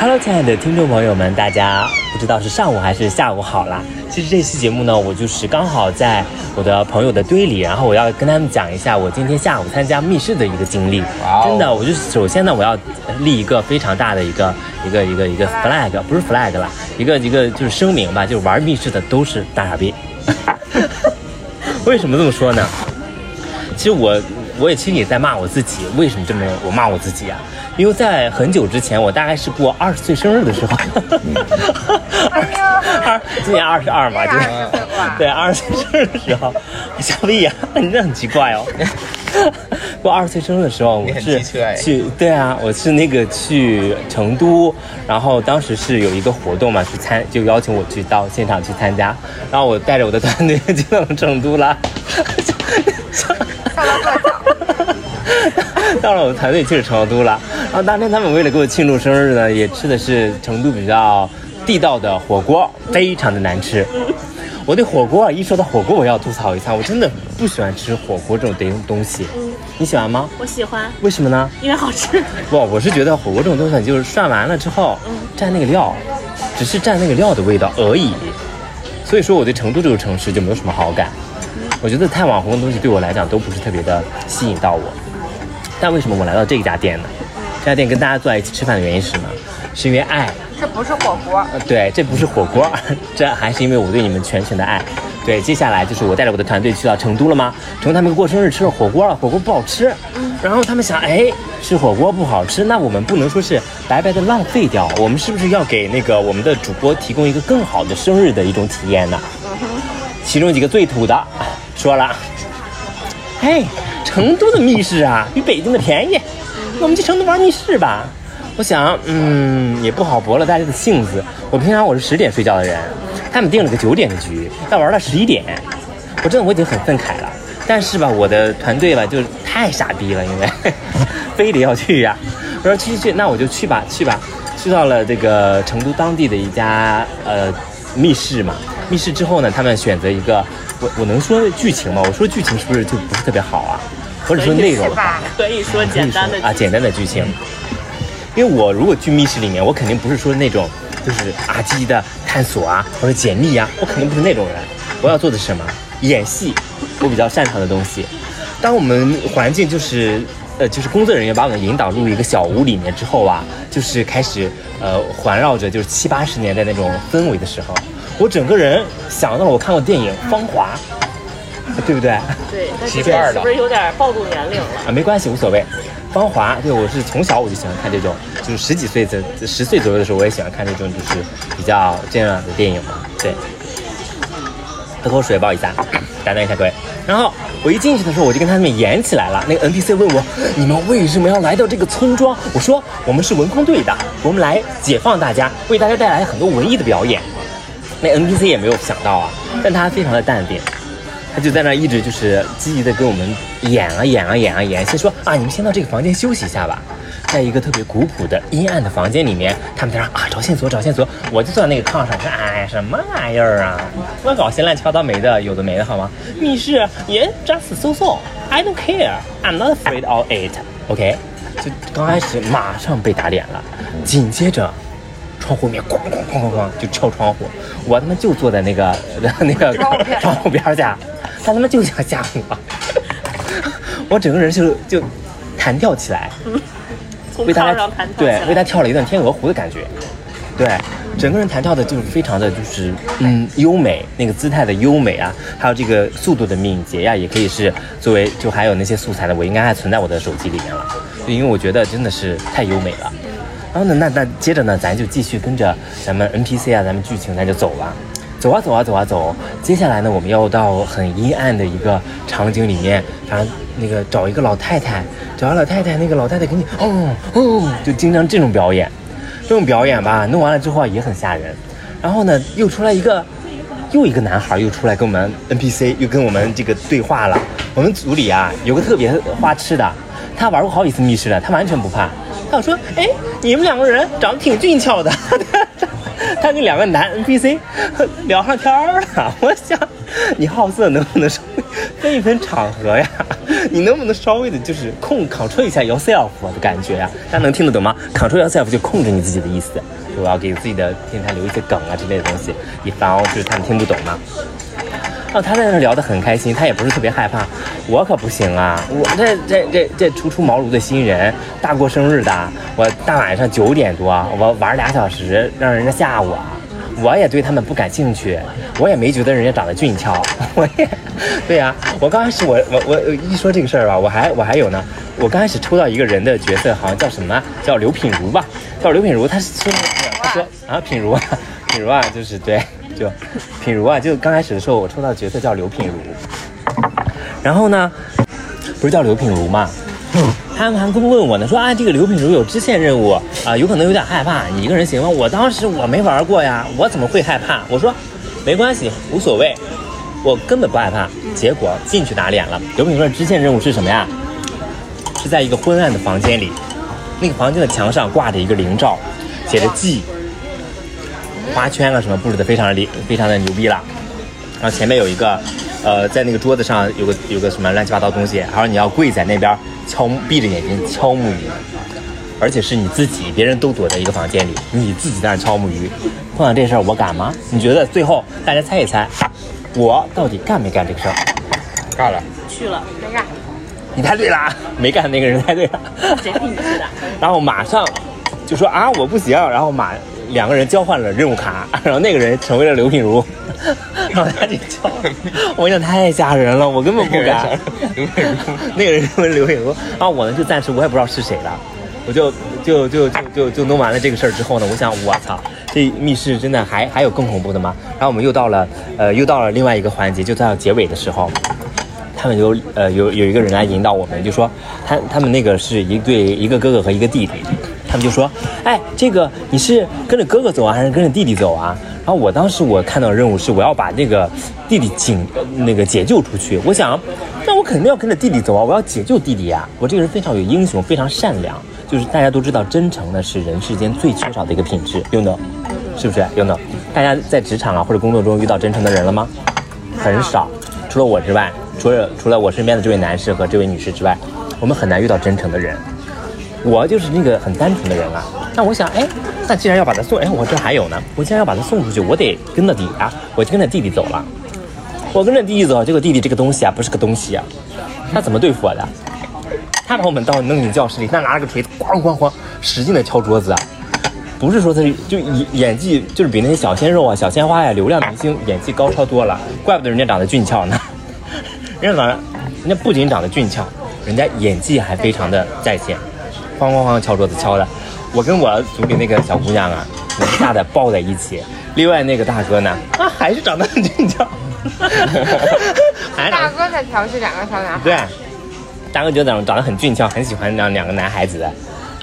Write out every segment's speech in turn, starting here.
Hello，亲爱的听众朋友们，大家不知道是上午还是下午好啦。其实这期节目呢，我就是刚好在我的朋友的堆里，然后我要跟他们讲一下我今天下午参加密室的一个经历。真的，我就首先呢，我要立一个非常大的一个一个一个一个 flag，不是 flag 啦，一个一个就是声明吧，就是玩密室的都是大傻逼。为什么这么说呢？其实我我也心里在骂我自己，为什么这么我骂我自己啊？因为在很久之前，我大概是过二十岁生日的时候，二二今年二十二嘛，就是。20岁吧对二十岁生日的时候，小丽呀、你这很奇怪哦。过二十岁生日的时候，我是去对啊，我是那个去成都，然后当时是有一个活动嘛，去参就邀请我去到现场去参加，然后我带着我的团队 就到了成都了。笑到跺脚。到了我们团队去了成都了，然后当天他们为了给我庆祝生日呢，也吃的是成都比较地道的火锅，非常的难吃。我对火锅啊，一说到火锅，我要吐槽一下，我真的不喜欢吃火锅这种东东西。你喜欢吗？我喜欢，为什么呢？因为好吃。不，我是觉得火锅这种东西就是涮完了之后蘸那个料，只是蘸那个料的味道而已。所以说我对成都这个城市就没有什么好感。我觉得太网红的东西对我来讲都不是特别的吸引到我。但为什么我来到这家店呢？这家店跟大家坐在一起吃饭的原因是什么？是因为爱。这不是火锅，呃，对，这不是火锅，这还是因为我对你们全全的爱。对，接下来就是我带着我的团队去到成都了吗？成都他们过生日吃了火锅了，火锅不好吃，然后他们想，哎，吃火锅不好吃，那我们不能说是白白的浪费掉，我们是不是要给那个我们的主播提供一个更好的生日的一种体验呢？其中几个最土的说了，嘿，成都的密室啊，比北京的便宜，我们去成都玩密室吧。我想，嗯，也不好驳了大家的性子。我平常我是十点睡觉的人，他们定了个九点的局，要玩到十一点，我真的我已经很愤慨了。但是吧，我的团队吧就是太傻逼了，因为 非得要去呀、我说去去去，那我就去吧，去吧。去到了这个成都当地的一家呃密室嘛，密室之后呢，他们选择一个，我我能说剧情吗？我说剧情是不是就不是特别好啊？或者说内容？可以说简单的啊，简单的剧情。因为我如果去密室里面，我肯定不是说那种就是啊积极的探索啊或者解密啊，我肯定不是那种人。我要做的是什么？演戏，我比较擅长的东西。当我们环境就是呃就是工作人员把我们引导入一个小屋里面之后啊，就是开始呃环绕着就是七八十年代那种氛围的时候，我整个人想到了我看过电影《芳华》，对不对？对，但是七片儿的是不是有点暴露年龄了？啊，没关系，无所谓。芳华，对我是从小我就喜欢看这种，就是十几岁的十岁左右的时候，我也喜欢看这种就是比较这样的电影嘛。对，喝口水，不好意思啊，打断一下各位。然后我一进去的时候，我就跟他们演起来了。那个 NPC 问我，你们为什么要来到这个村庄？我说我们是文工队的，我们来解放大家，为大家带来很多文艺的表演。那 NPC 也没有想到啊，但他非常的淡定，他就在那一直就是积极的给我们演啊演啊演啊演，先说啊你们先到这个房间休息一下吧。在一个特别古朴的阴暗的房间里面，他们在那啊找线索找线索，我就坐在那个炕上说哎什么玩意儿啊，乱搞些乱七八糟没的，有的没的好吗？密室也 just so so，I don't care，I'm not afraid of it，OK？、就刚开始马上被打脸了，紧接着窗户面哐哐哐哐哐就敲窗户，我他妈就坐在那个那个窗户边窗户边儿下，他他妈就想吓我，我整个人就就弹跳起来，从为他上弹跳对为他跳了一段天鹅湖的感觉，对，整个人弹跳的就是非常的就是嗯优美，那个姿态的优美啊，还有这个速度的敏捷呀、也可以是作为就还有那些素材的，我应该还存在我的手机里面了，就因为我觉得真的是太优美了。然后呢，那那接着呢，咱就继续跟着咱们 NPC 啊，咱们剧情咱就走吧。走啊走啊走啊走，接下来呢，我们要到很阴暗的一个场景里面，反正那个找一个老太太，找个老太太，那个老太太给你哦哦，就经常这种表演，这种表演吧，弄完了之后也很吓人。然后呢，又出来一个，又一个男孩又出来跟我们 NPC 又跟我们这个对话了。我们组里啊有个特别花痴的，他玩过好几次密室了，他完全不怕。他说：“哎，你们两个人长得挺俊俏的。” 他跟两个男 NPC 聊上天儿了。我想，你好色能不能稍微分一分场合呀？你能不能稍微的就是控 control 一下 yourself 的感觉呀、大家能听得懂吗？control yourself 就控制你自己的意思。我要给自己的电台留一些梗啊之类的东西，以防就是他们听不懂嘛。哦，他在那聊得很开心，他也不是特别害怕，我可不行啊！我这这这这初出茅庐的新人，大过生日的，我大晚上九点多，我玩俩小时，让人家吓我，我也对他们不感兴趣，我也没觉得人家长得俊俏，我也，对呀、我刚开始我我我一说这个事儿吧，我还我还有呢，我刚开始抽到一个人的角色，好像叫什么，叫刘品如吧，叫刘品如，他是说那个他说啊品如啊，品如啊，就是对。就品如啊，就刚开始的时候，我抽到角色叫刘品如，然后呢，不是叫刘品如嘛？他们还问我呢，说啊，这个刘品如有支线任务啊、有可能有点害怕，你一个人行吗？我当时我没玩过呀，我怎么会害怕？我说没关系，无所谓，我根本不害怕。结果进去打脸了。刘品如的支线任务是什么呀？是在一个昏暗的房间里，那个房间的墙上挂着一个灵罩，写着记。花圈啊什么布置的非常的厉，非常的牛逼了。然后前面有一个，呃，在那个桌子上有个有个什么乱七八糟东西，然后你要跪在那边敲，闭着眼睛敲木鱼，而且是你自己，别人都躲在一个房间里，你自己在那敲木鱼。碰到这事儿我敢吗？你觉得最后大家猜一猜，我到底干没干这个事儿？干了，去了，没干。你猜对了，没干的那个人猜对了。谁替你去的？然后马上就说啊我不行，然后马两个人交换了任务卡，然后那个人成为了刘品如，然后他就叫，我跟你讲太吓人了，我根本不敢。那个人成为刘品如，然后我呢就暂时我也不知道是谁了，我就就就就就就弄完了这个事儿之后呢，我想我操，这密室真的还还有更恐怖的吗？然后我们又到了呃又到了另外一个环节，就到结尾的时候。他们有呃有有一个人来引导我们，就说他他们那个是一对一个哥哥和一个弟弟，他们就说，哎，这个你是跟着哥哥走啊，还是跟着弟弟走啊？然后我当时我看到任务是我要把那个弟弟警呃那个解救出去，我想，那我肯定要跟着弟弟走啊，我要解救弟弟呀、我这个人非常有英雄，非常善良，就是大家都知道真诚呢是人世间最缺少的一个品质，you know，是不是？you know，大家在职场啊或者工作中遇到真诚的人了吗？很少，除了我之外，除了除了我身边的这位男士和这位女士之外，我们很难遇到真诚的人。我就是那个很单纯的人啊。那我想，哎，那既然要把他送，哎，我这还有呢，我既然要把他送出去，我得跟到底啊，我就跟着弟弟走了。我跟着弟弟走，这个弟弟这个东西啊，不是个东西啊，他怎么对付我的？他把我们到弄进教室里，他拿了个锤子，咣咣咣，使劲的敲桌子啊。不是说他就演演技就是比那些小鲜肉啊、小鲜花呀、流量明星演技高超多了，怪不得人家长得俊俏呢。人家长，人家不仅长得俊俏，人家演技还非常的在线，哐哐哐敲桌子敲的。我跟我组里那个小姑娘啊，能吓得抱在一起。另外那个大哥呢，啊还是长得很俊俏，还是大哥在调戏两个小男孩。对，大哥觉得长长得很俊俏，很喜欢两两个男孩子。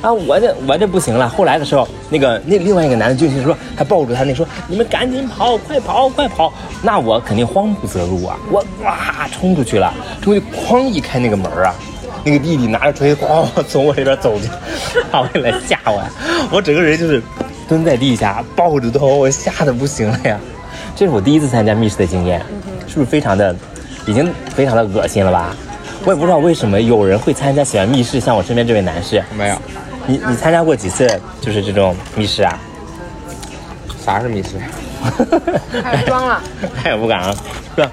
啊，我这我这不行了。后来的时候，那个那另外一个男的就是说，他抱住他，那说你们赶紧跑，快跑，快跑。那我肯定慌不择路啊，我哇冲出去了，冲出去哐一开那个门啊，那个弟弟拿着锤子咣 从我这边走进，他为了吓我呀，我整个人就是蹲在地下抱着头，我吓得不行了呀。这是我第一次参加密室的经验，是不是非常的，已经非常的恶心了吧？我也不知道为什么有人会参加喜欢密室，像我身边这位男士，没有，你你参加过几次就是这种密室啊？啥是密室？开始装了，太也不敢了，是吧？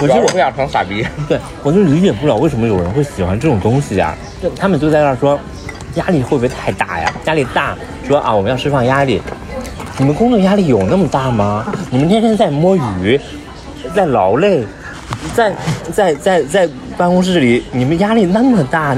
我是我不想成傻逼。对我就理解不了为什么有人会喜欢这种东西啊？就他们就在那儿说，压力会不会太大呀？压力大，说啊我们要释放压力。你们工作压力有那么大吗？你们天天在摸鱼，在劳累，在在在在办公室里，你们压力那么大，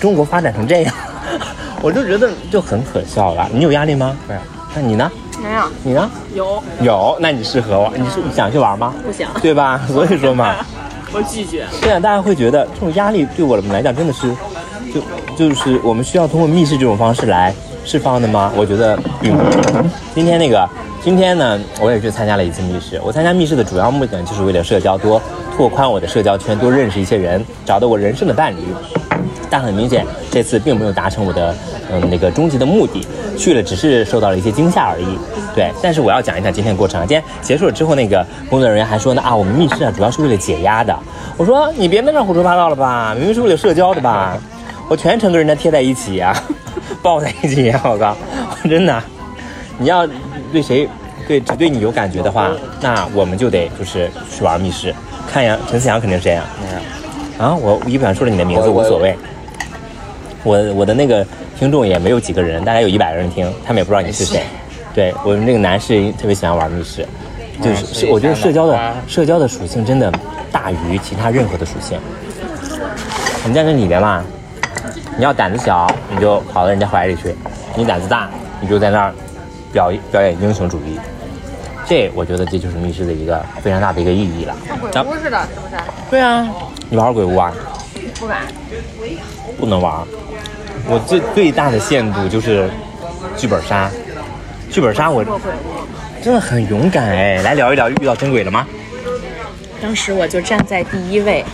中国发展成这样，我就觉得就很可笑了。你有压力吗？没有。那你呢？没有。你呢？有有，那你适合玩，你是想去玩吗？不想？对吧？所以说嘛。我拒绝。对啊，大家会觉得这种压力对我们来讲真的是，就就是我们需要通过密室这种方式来释放的吗？我觉得并不是。今天那个，今天呢，我也去参加了一次密室。我参加密室的主要目的呢，就是为了社交，多拓宽我的社交圈，多认识一些人，找到我人生的伴侣。但很明显，这次并没有达成我的嗯那个终极的目的，去了只是受到了一些惊吓而已。对，但是我要讲一下今天的过程啊。今天结束了之后，那个工作人员还说呢啊，我们密室啊主要是为了解压的。我说你别在那胡说八道了吧，明明是为了社交的吧？我全程跟人家贴在一起呀、抱在一起呀、我靠，真的。你要对谁对只对你有感觉的话，那我们就得就是去玩密室。看呀，陈思阳肯定是这样。啊，我一不想说了你的名字无所谓。我我的那个听众也没有几个人，大概有一百个人听，他们也不知道你是谁。对我们那个男士特别喜欢玩密室，就是是我觉得社交的社交的属性真的大于其他任何的属性。你在这里面嘛，你要胆子小，你就跑到人家怀里去；你胆子大，你就在那儿表表演英雄主义。这我觉得这就是密室的一个非常大的一个意义了。像鬼屋似的，是不是？对啊，你玩过鬼屋啊？不敢。不能玩。我最最大的限度就是剧本杀，剧本杀我。真的很勇敢哎。来聊一聊遇到真鬼了吗？当时我就站在第一位，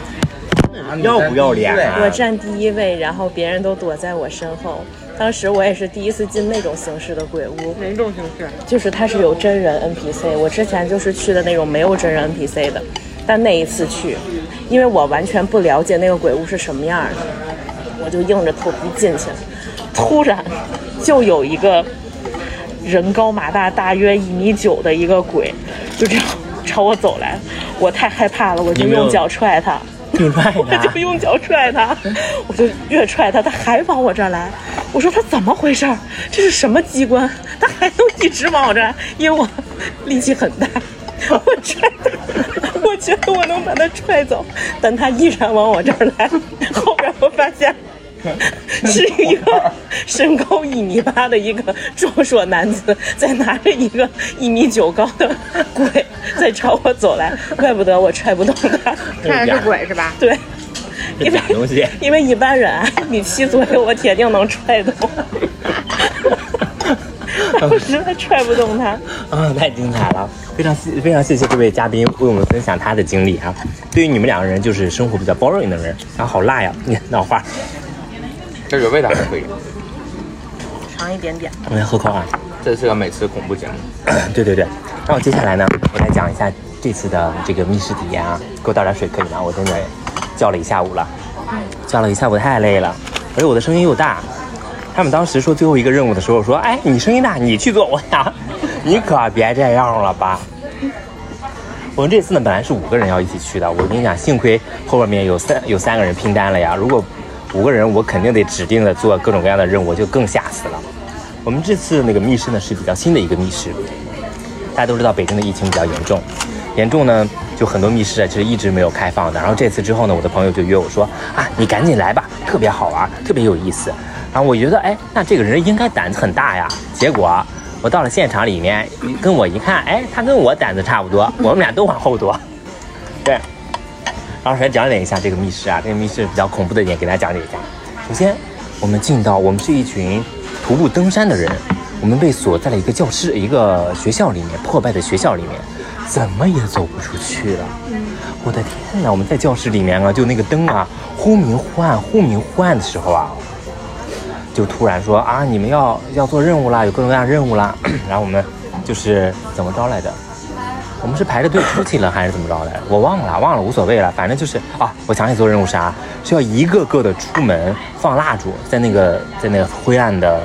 要不要脸啊？我站第一位，然后别人都躲在我身后。当时我也是第一次进那种形式的鬼屋，哪种形式？就是它是有真人 NPC。我之前就是去的那种没有真人 NPC 的，但那一次去，因为我完全不了解那个鬼屋是什么样的，我就硬着头皮进去了。突然，就有一个人高马大，大约一米九的一个鬼，就这样朝我走来，我太害怕了，我就用脚踹他。挺帅 我就。用脚踹他，我就越踹他，他还往我这儿来。我说他怎么回事儿？这是什么机关？他还能一直往我这儿来，因为我力气很大，我踹他，我觉得我能把他踹走，但他依然往我这儿来。后边我发现。是一个身高一米八的一个壮硕男子，在拿着一个一米九高的鬼在朝我走来，怪不得我踹不动他。看着是鬼是吧？对，因为假东西因为一般人啊，一米七左右，我铁定能踹动。我实在踹不动他，啊，太精彩了！非常谢非常谢谢这位嘉宾为我们分享他的经历啊。对于你们两个人，就是生活比较 boring 的人，啊，好辣呀！你脑花，这个味道还可以。尝一点点。我先喝口啊。这是个美食恐怖节目，对对对，那我接下来呢，我来讲一下这次的这个密室体验啊。给我倒点水可以吗？我真的叫了一下午了，叫了一下午太累了，而且我的声音又大。他们当时说最后一个任务的时候说，哎，你声音大，你去做。我想，你可别这样了吧。我们这次呢，本来是五个人要一起去的。我跟你讲，幸亏后面有三有三个人拼单了呀。如果五个人，我肯定得指定的做各种各样的任务，就更吓死了。我们这次那个密室呢是比较新的一个密室，大家都知道北京的疫情比较严重，严重呢就很多密室啊其实一直没有开放的。然后这次之后呢，我的朋友就约我说啊，你赶紧来吧，特别好玩，特别有意思。然后我觉得哎，那这个人应该胆子很大呀。结果我到了现场里面，跟我一看，哎，他跟我胆子差不多，我们俩都往后躲。对，然后首先讲解一下这个密室啊，这个密室比较恐怖的一点给大家讲解一下。首先，我们进到，我们是一群徒步登山的人，我们被锁在了一个教室、一个学校里面，破败的学校里面，怎么也走不出去了。我的天哪！我们在教室里面啊，就那个灯啊，忽明忽暗，忽明忽暗的时候啊，就突然说啊，你们要要做任务啦，有各种各样的任务啦。然后我们就是怎么着来着？我们是排着队出去了还是怎么着的？我忘了，忘了，无所谓了，反正就是啊，我想起做任务啥，是要一个个的出门放蜡烛，在那个在那个灰暗的、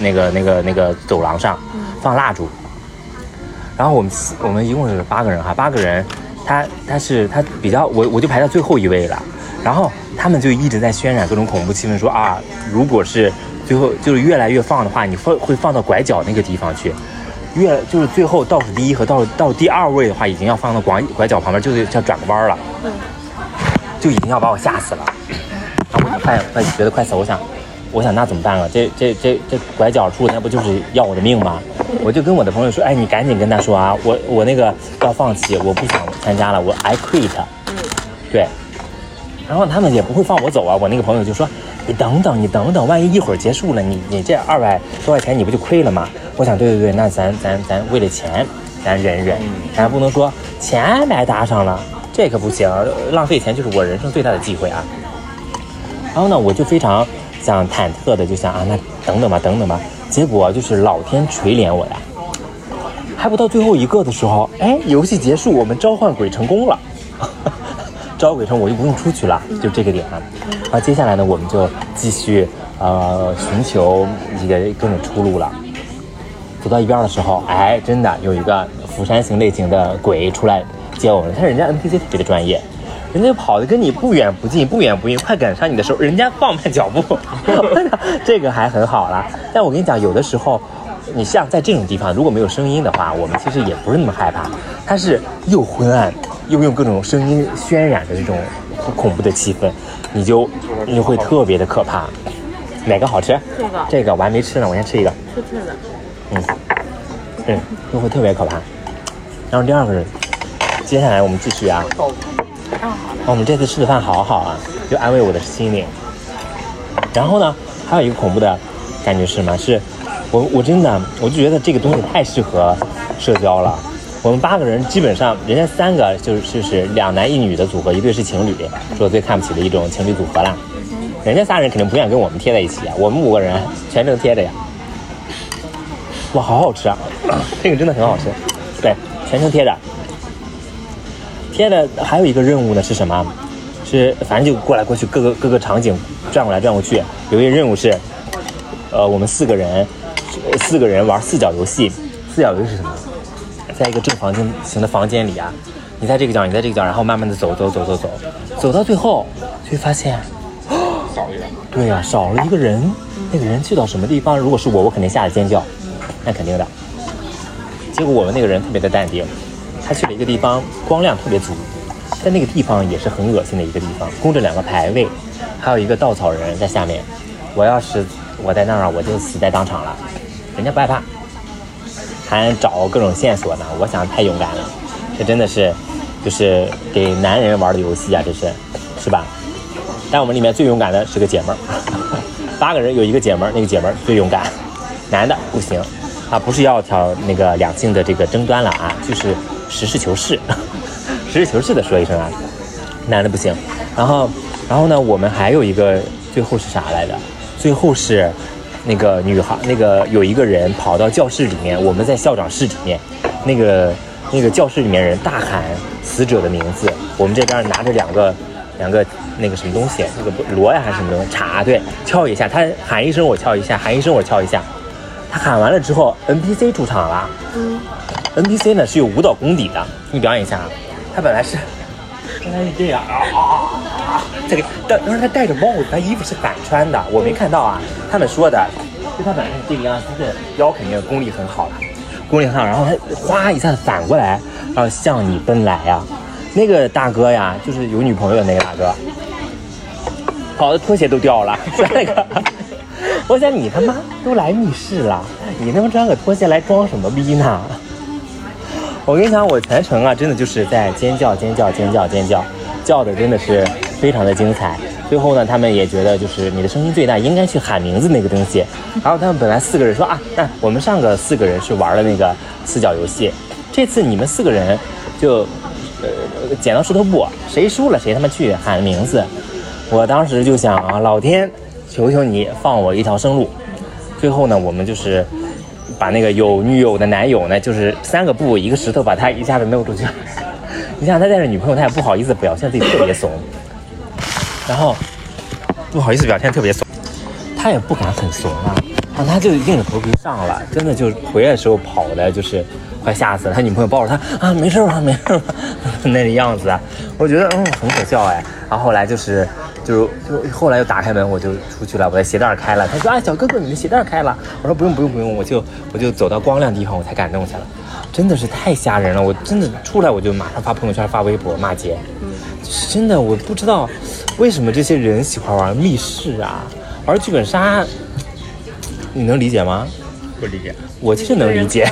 那个那个那个走廊上放蜡烛。然后我们我们一共是八个人哈，八个人，他他是他比较我我就排到最后一位了，然后他们就一直在渲染各种恐怖气氛，说啊，如果是最后就是越来越放的话，你放会放到拐角那个地方去，越就是最后倒数第一和倒倒第二位的话，已经要放到拐拐角旁边，就是要转个弯了，就已经要把我吓死了。我快快觉得快死，我想，我想那怎么办啊？这这这这拐角处，那不就是要我的命吗？我就跟我的朋友说，哎，你赶紧跟他说啊，我我那个要放弃，我不想参加了，我 I quit。对，然后他们也不会放我走啊。我那个朋友就说，你等等，你等等，万一一会儿结束了，你你这二百多块钱你不就亏了吗？我想，对对对，那咱咱咱为了钱，咱忍忍，咱不能说钱白搭上了，这可不行，浪费钱就是我人生最大的忌讳啊。然后呢，我就非常想忐忑的就想啊，那等等吧，等等吧。结果就是老天垂怜我呀，还不到最后一个的时候，哎，游戏结束，我们召唤鬼成功了。召鬼成，我就不用出去了，就这个点啊。然后接下来呢，我们就继续呃寻求一个各种出路了。走到一边的时候，哎，真的有一个釜山行类型的鬼出来接我们，但是人家 NPC 特别的专业，人家跑的跟你不远不近，不远不近，快赶上你的时候，人家放慢脚步，这个还很好啦。但我跟你讲，有的时候，你像在这种地方，如果没有声音的话，我们其实也不是那么害怕，它是又昏暗，又用各种声音渲染的这种恐怖的气氛，你就你就会特别的可怕。哪个好吃？这个这个我还没吃呢，我先吃一个。吃这个，嗯，对，就会特别可怕。然后第二个人，接下来我们继续啊。哦，我们这次吃的饭好好啊，就安慰我的心灵。然后呢，还有一个恐怖的感觉是什么？是我我真的我就觉得这个东西太适合社交了。我们八个人基本上，人家三个就是就是两男一女的组合，一对是情侣，是我最看不起的一种情侣组合啦。人家仨人肯定不愿意跟我们贴在一起啊，我们五个人全程贴着呀。哇，好好吃啊！这个真的很好吃，对，全程贴着。贴的还有一个任务呢是什么？是反正就过来过去，各个各个场景转过来转过去。有一个任务是，呃，我们四个人，四个人玩四角游戏。四角游戏是什么？在一个正方形形的房间里啊，你在这个角，你在这个角，然后慢慢的走走走走走，走到最后就会发现，少一个。对呀、少了一个人，那个人去到什么地方？如果是我，我肯定吓得尖叫，那肯定的。结果我们那个人特别的淡定，他去了一个地方，光亮特别足，在那个地方也是很恶心的一个地方，供着两个牌位，还有一个稻草人在下面。我要是我在那儿，我就死在当场了。人家不害怕，还找各种线索呢。我想太勇敢了，这真的是就是给男人玩的游戏啊，这是是吧？但我们里面最勇敢的是个姐们儿，八个人有一个姐们儿，那个姐们儿最勇敢，男的不行，啊，不是要挑那个两性的这个争端了啊，就是实事求是，实事求是的说一声啊，男的不行。然后，然后呢，我们还有一个最后是啥来着？最后是那个女孩，那个有一个人跑到教室里面，我们在校长室里面，那个那个教室里面人大喊死者的名字，我们这边拿着两个两个那个什么东西，那个锣呀还是什么东西，镲，对，敲一下，他喊一声我敲一下，喊一声我敲一下，他喊完了之后，NPC 出场了，嗯，NPC 呢是有舞蹈功底的，你表演一下啊，他本来是。原来是这样啊啊啊！这个，但当时他戴着帽子，他衣服是反穿的，我没看到啊。他们说的，就他本来是这个样子，他的腰肯定功力很好了，功力很好。然后他哗一下子反过来，然后向你奔来呀、那个大哥呀，就是有女朋友的那个大哥，跑的拖鞋都掉了，那个。我想你他妈都来密室了，你他妈穿个拖鞋来装什么逼呢？我跟你讲，我全程啊，真的就是在尖叫、尖叫、尖叫、尖叫，叫的真的是非常的精彩。最后呢，他们也觉得就是你的声音最大，应该去喊名字那个东西。然后他们本来四个人说啊，那我们上个四个人是玩了那个四角游戏，这次你们四个人就呃剪刀石头布，谁输了谁他妈去喊名字。我当时就想啊，老天，求求你放我一条生路。最后呢，我们就是把那个有女友的男友呢，就是三个布一个石头把他一下子弄出去。你想他带着女朋友，他也不好意思表现自己特别怂，然后不好意思表现特别怂，他也不敢很怂啊，然后他就硬着头皮上了，真的就回来的时候跑的就是快吓死了，他女朋友抱着他啊没事吧没事吧 那个样子啊，我觉得嗯很可笑哎，然后后来就是。就就后来又打开门，我就出去了，我的鞋带开了。他说：“哎，小哥哥，你的鞋带开了。”我说：“不用不用不用，我就我就走到光亮地方，我才敢弄去了。”真的是太吓人了，我真的出来我就马上发朋友圈、发微博骂街。嗯真的，我不知道为什么这些人喜欢玩密室啊，玩剧本杀，你能理解吗？不理解。我其实能理解。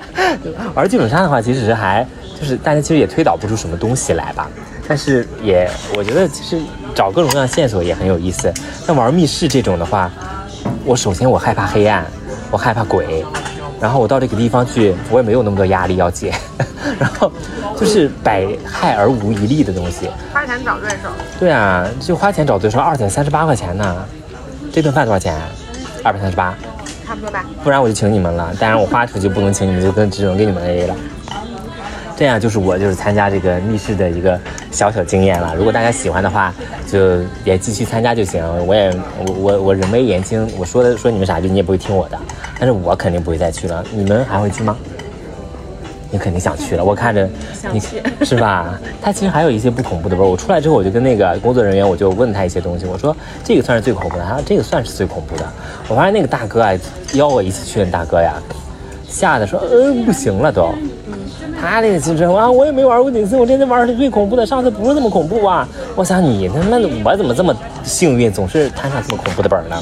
玩剧本杀的话，其实还就是大家其实也推导不出什么东西来吧，但是也我觉得其实找各种各样的线索也很有意思。但玩密室这种的话，我首先我害怕黑暗，我害怕鬼，然后我到这个地方去，我也没有那么多压力要解，然后就是百害而无一利的东西。花钱找对手，对啊，就花钱找对手，二点三十八块钱呢，这这顿饭多少钱？二百三十八，差不多吧。不然我就请你们了。当然我花出去不能请你们，就跟只能给你们 AA 了。这样就是我就是参加这个密室的一个小小经验了。如果大家喜欢的话，就也继续参加就行。我也我我我人微言轻，我说的说你们啥就你也不会听我的。但是我肯定不会再去了。你们还会去吗？你肯定想去了，我看着你是吧？他其实还有一些不恐怖的不是。我出来之后，我就跟那个工作人员，我就问他一些东西，我说这个算是最恐怖的，他说这个算是最恐怖的。我发现那个大哥啊，邀我一起去的大哥呀，吓得说嗯不行了都。他那个其实啊，我也没玩过几次，我这次玩的是最恐怖的，上次不是这么恐怖啊。我想你他妈的，我怎么这么幸运，总是摊上这么恐怖的本儿呢？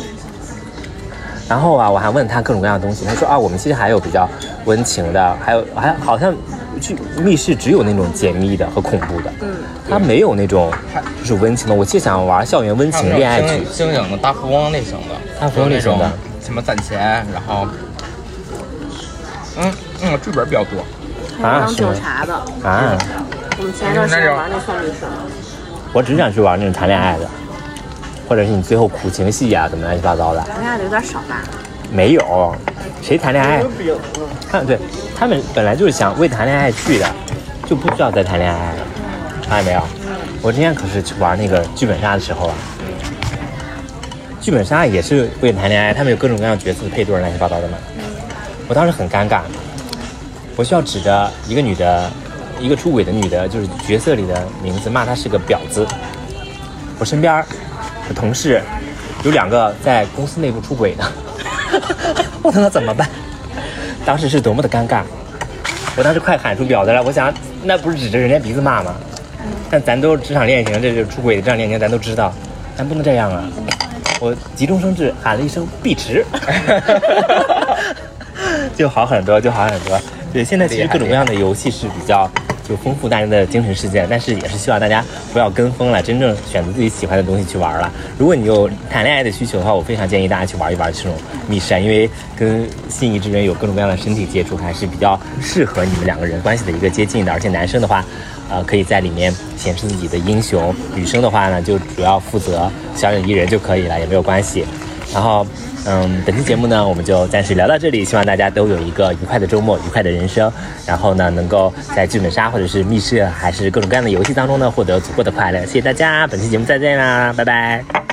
然后啊，我还问他各种各样的东西，他说啊，我们其实还有比较温情的，还有还好像去密室只有那种解密的和恐怖的，嗯，他没有那种就是温情的。我其实想玩校园温情恋爱剧，星星的大富翁类型的，大富翁类型的什么攒钱，然后，嗯嗯，剧本比较多。当警察的。啊，我们前一段时间玩那算密室吗？我只想去玩那种谈恋爱的，或者是你最后苦情戏啊，怎么乱七八糟的，谈恋爱的有点少吧？没有，谁谈恋爱？他对他们本来就是想为谈恋爱去的，就不需要再谈恋爱了。看见没有？我之前可是去玩那个剧本杀的时候啊，剧本杀也是为了谈恋爱，他们有各种各样角色配对乱七八糟的嘛。我当时很尴尬，我需要指着一个女的，一个出轨的女的，就是角色里的名字骂她是个婊子。我身边儿的同事有两个在公司内部出轨的，我他妈怎么办？当时是多么的尴尬！我当时快喊出婊子了，我想那不是指着人家鼻子骂吗？但咱都职场恋情，这是出轨的职场恋情，咱都知道，咱不能这样啊！我急中生智，喊了一声“碧池”，就好很多，就好很多。对，现在其实各种各样的游戏是比较就丰富大家的精神世界，但是也是希望大家不要跟风了，真正选择自己喜欢的东西去玩了。如果你有谈恋爱的需求的话，我非常建议大家去玩一玩这种密室啊，因为跟心仪之人有各种各样的身体接触，还是比较适合你们两个人关系的一个接近的。而且男生的话，呃，可以在里面显示自己的英雄；女生的话呢，就主要负责小鸟依人就可以了，也没有关系。然后，嗯，本期节目呢，我们就暂时聊到这里，希望大家都有一个愉快的周末，愉快的人生。然后呢，能够在剧本杀或者是密室，还是各种各样的游戏当中呢，获得足够的快乐。谢谢大家，本期节目再见啦，拜拜。